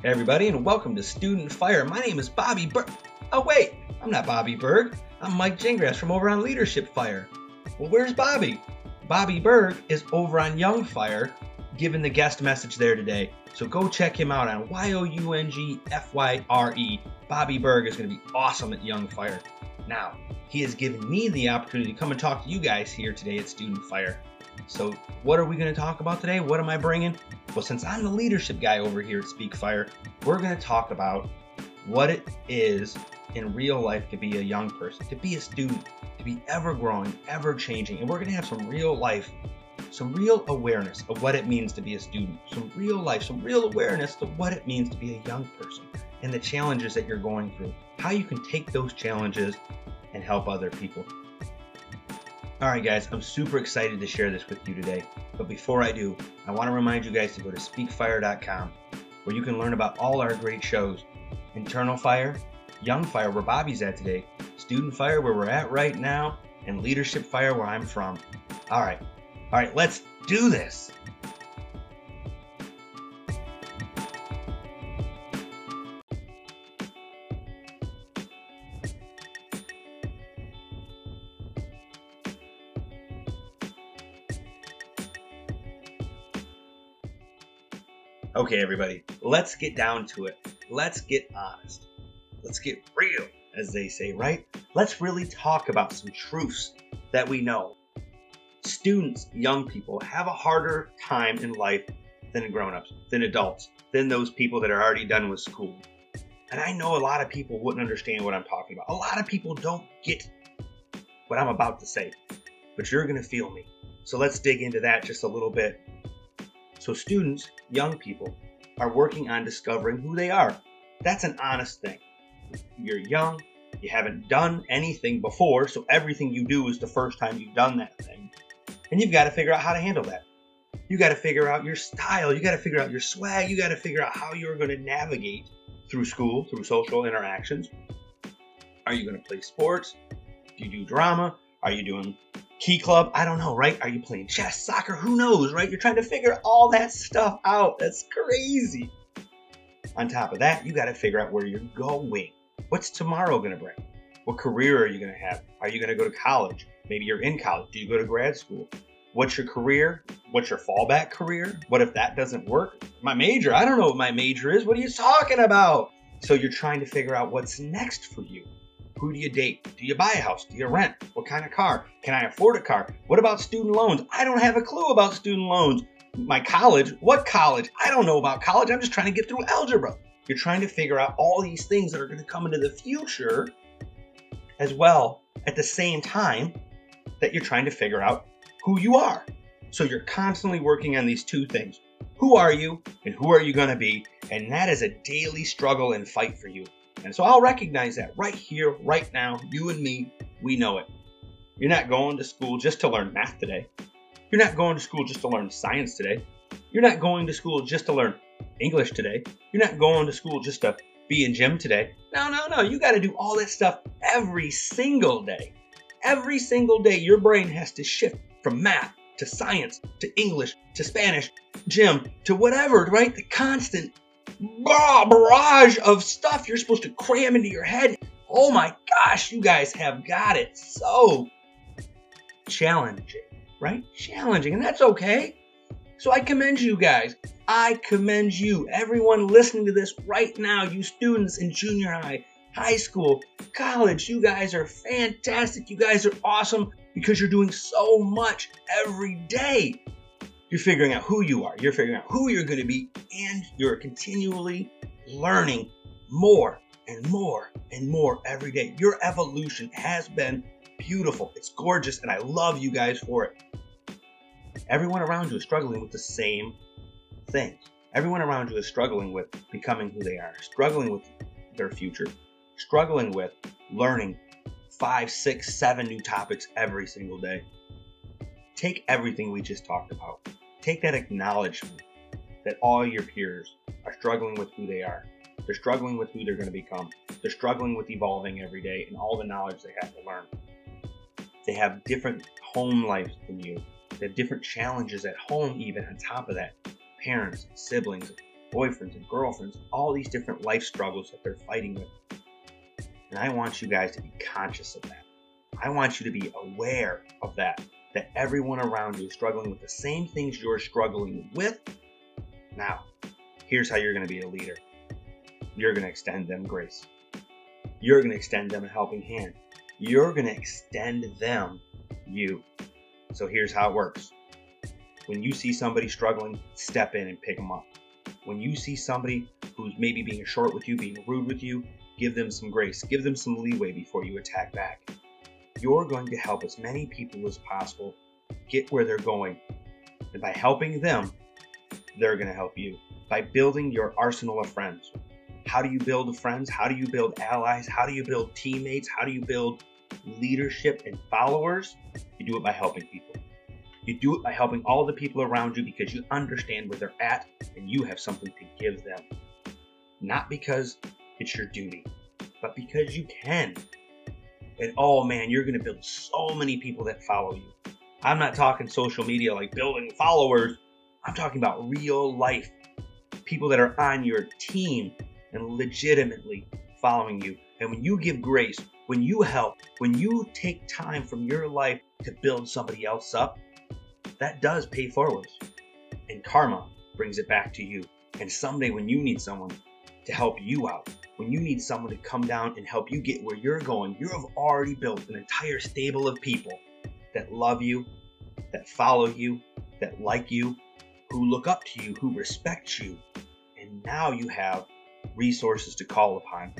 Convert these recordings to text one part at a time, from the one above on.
Hey everybody, and welcome to Student Fyre. My name is Bobby Berg. Oh wait, I'm not Bobby Berg. I'm Mike Gingrass from over on Leadership Fyre. Well, where's Bobby? Bobby Berg is over on Young Fyre, giving the guest message there today. So go check him out on Y O U N G F Y R E. Bobby Berg is going to be awesome at Young Fyre. Now, he has given me the opportunity to come and talk to you guys here today at Student Fyre. So, what are we going to talk about today? What am I bringing? Well, since I'm the leadership guy over here at Speakfyre, we're going to talk about what it is in real life to be a young person, to be a student, to be ever growing, ever changing. And we're going to have some real life, some real awareness of what it means to be a student, some real life, some real awareness of what it means to be a young person and the challenges that you're going through, how you can take those challenges and help other people. All right, guys, I'm super excited to share this with you today. But before I do, I want to remind you guys to go to speakfyre.com where you can learn about all our great shows Internal Fyre, Young Fyre, where Bobby's at today, Student Fyre, where we're at right now, and Leadership Fyre, where I'm from. All right, all right, let's do this. Okay, everybody, let's get down to it. Let's get honest. Let's get real, as they say, right? Let's really talk about some truths that we know. Students, young people, have a harder time in life than grown ups, than adults, than those people that are already done with school. And I know a lot of people wouldn't understand what I'm talking about. A lot of people don't get what I'm about to say, but you're going to feel me. So let's dig into that just a little bit so students, young people, are working on discovering who they are. That's an honest thing. You're young, you haven't done anything before, so everything you do is the first time you've done that thing. And you've got to figure out how to handle that. You got to figure out your style, you got to figure out your swag, you got to figure out how you're going to navigate through school, through social interactions. Are you going to play sports? Do you do drama? Are you doing key club? I don't know, right? Are you playing chess, soccer? Who knows, right? You're trying to figure all that stuff out. That's crazy. On top of that, you got to figure out where you're going. What's tomorrow going to bring? What career are you going to have? Are you going to go to college? Maybe you're in college. Do you go to grad school? What's your career? What's your fallback career? What if that doesn't work? My major, I don't know what my major is. What are you talking about? So you're trying to figure out what's next for you. Who do you date? Do you buy a house? Do you rent? What kind of car? Can I afford a car? What about student loans? I don't have a clue about student loans. My college? What college? I don't know about college. I'm just trying to get through algebra. You're trying to figure out all these things that are going to come into the future as well at the same time that you're trying to figure out who you are. So you're constantly working on these two things. Who are you and who are you going to be? And that is a daily struggle and fight for you. And so I'll recognize that right here, right now, you and me, we know it. You're not going to school just to learn math today. You're not going to school just to learn science today. You're not going to school just to learn English today. You're not going to school just to be in gym today. No, no, no. You got to do all that stuff every single day. Every single day, your brain has to shift from math to science to English to Spanish, gym to whatever, right? The constant barrage of stuff you're supposed to cram into your head. Oh my gosh, you guys have got it so challenging, right? Challenging, and that's okay. So I commend you guys. I commend you, everyone listening to this right now, you students in junior high, high school, college. You guys are fantastic. You guys are awesome because you're doing so much every day. You're figuring out who you are, you're figuring out who you're going to be, and you're continually learning more and more and more every day. Your evolution has been beautiful. It's gorgeous, and I love you guys for it. Everyone around you is struggling with the same things. Everyone around you is struggling with becoming who they are, struggling with their future, struggling with learning five, six, seven new topics every single day. Take everything we just talked about take that acknowledgement that all your peers are struggling with who they are. They're struggling with who they're going to become. They're struggling with evolving every day and all the knowledge they have to learn. They have different home lives than you. They have different challenges at home, even on top of that. Parents, siblings, boyfriends and girlfriends, all these different life struggles that they're fighting with. And I want you guys to be conscious of that. I want you to be aware of that, that everyone around you is struggling with the same things you're struggling with. Now, here's how you're going to be a leader you're going to extend them grace, you're going to extend them a helping hand, you're going to extend them you. So here's how it works when you see somebody struggling, step in and pick them up. When you see somebody who's maybe being short with you, being rude with you, give them some grace, give them some leeway before you attack back. You're going to help as many people as possible get where they're going. And by helping them, they're going to help you. By building your arsenal of friends. How do you build friends? How do you build allies? How do you build teammates? How do you build leadership and followers? You do it by helping people. You do it by helping all the people around you because you understand where they're at and you have something to give them. Not because it's your duty, but because you can. And oh man, you're going to build so many people that follow you. I'm not talking social media like building followers. I'm talking about real life people that are on your team and legitimately following you. And when you give grace, when you help, when you take time from your life to build somebody else up, that does pay forwards. And karma brings it back to you. And someday when you need someone to help you out, when you need someone to come down and help you get where you're going, you have already built an entire stable of people that love you, that follow you, that like you, who look up to you, who respect you. And now you have resources to call upon.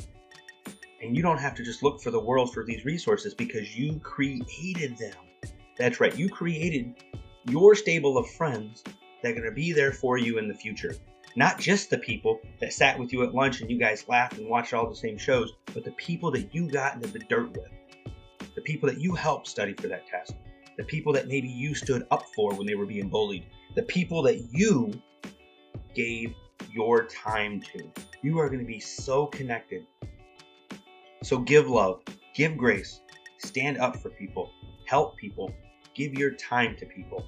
And you don't have to just look for the world for these resources because you created them. That's right, you created your stable of friends that are going to be there for you in the future. Not just the people that sat with you at lunch and you guys laughed and watched all the same shows, but the people that you got into the dirt with. The people that you helped study for that test. The people that maybe you stood up for when they were being bullied. The people that you gave your time to. You are going to be so connected. So give love, give grace, stand up for people, help people, give your time to people,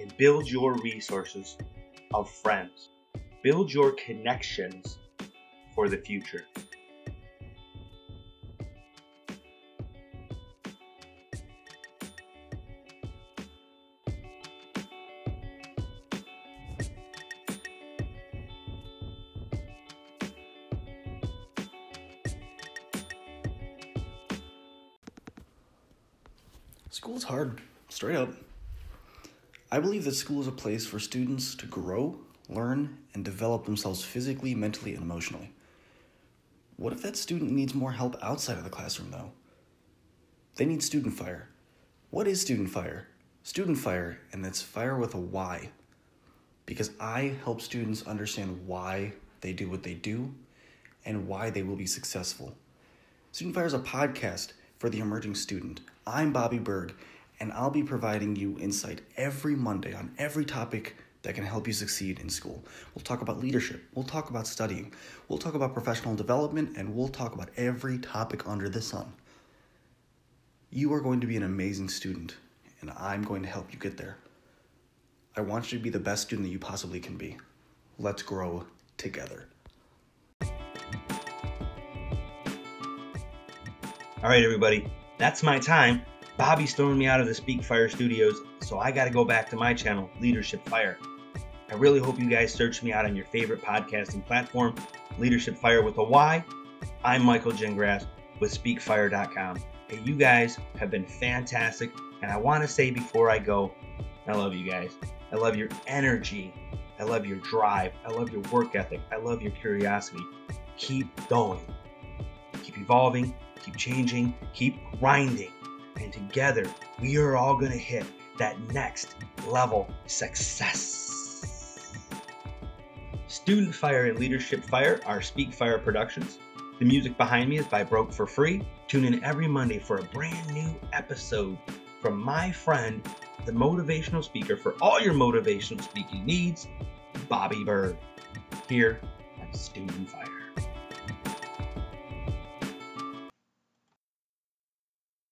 and build your resources of friends. Build your connections for the future. School's hard, straight up. I believe that school is a place for students to grow, learn, and develop themselves physically, mentally, and emotionally. What if that student needs more help outside of the classroom, though? They need Student Fyre. What is Student Fyre? Student Fyre, and that's fire with a Y. Because I help students understand why they do what they do and why they will be successful. Student Fyre is a podcast for the emerging student. I'm Bobby Berg, and I'll be providing you insight every Monday on every topic that can help you succeed in school. We'll talk about leadership, we'll talk about studying, we'll talk about professional development, and we'll talk about every topic under the sun. You are going to be an amazing student, and I'm going to help you get there. I want you to be the best student that you possibly can be. Let's grow together. All right, everybody, that's my time. Bobby's throwing me out of the Speak Fyre studios, so I got to go back to my channel, Leadership Fyre. I really hope you guys search me out on your favorite podcasting platform, Leadership Fyre with a Y. I'm Michael Gingrass with SpeakFyre.com. Hey, you guys have been fantastic, and I want to say before I go, I love you guys. I love your energy. I love your drive. I love your work ethic. I love your curiosity. Keep going. Keep evolving. Keep changing. Keep grinding and together we are all going to hit that next level success. Student Fyre and Leadership Fyre are Speak Fyre productions. The music behind me is by Broke for Free. Tune in every Monday for a brand new episode from my friend, the motivational speaker for all your motivational speaking needs, Bobby Bird, here on Student Fyre.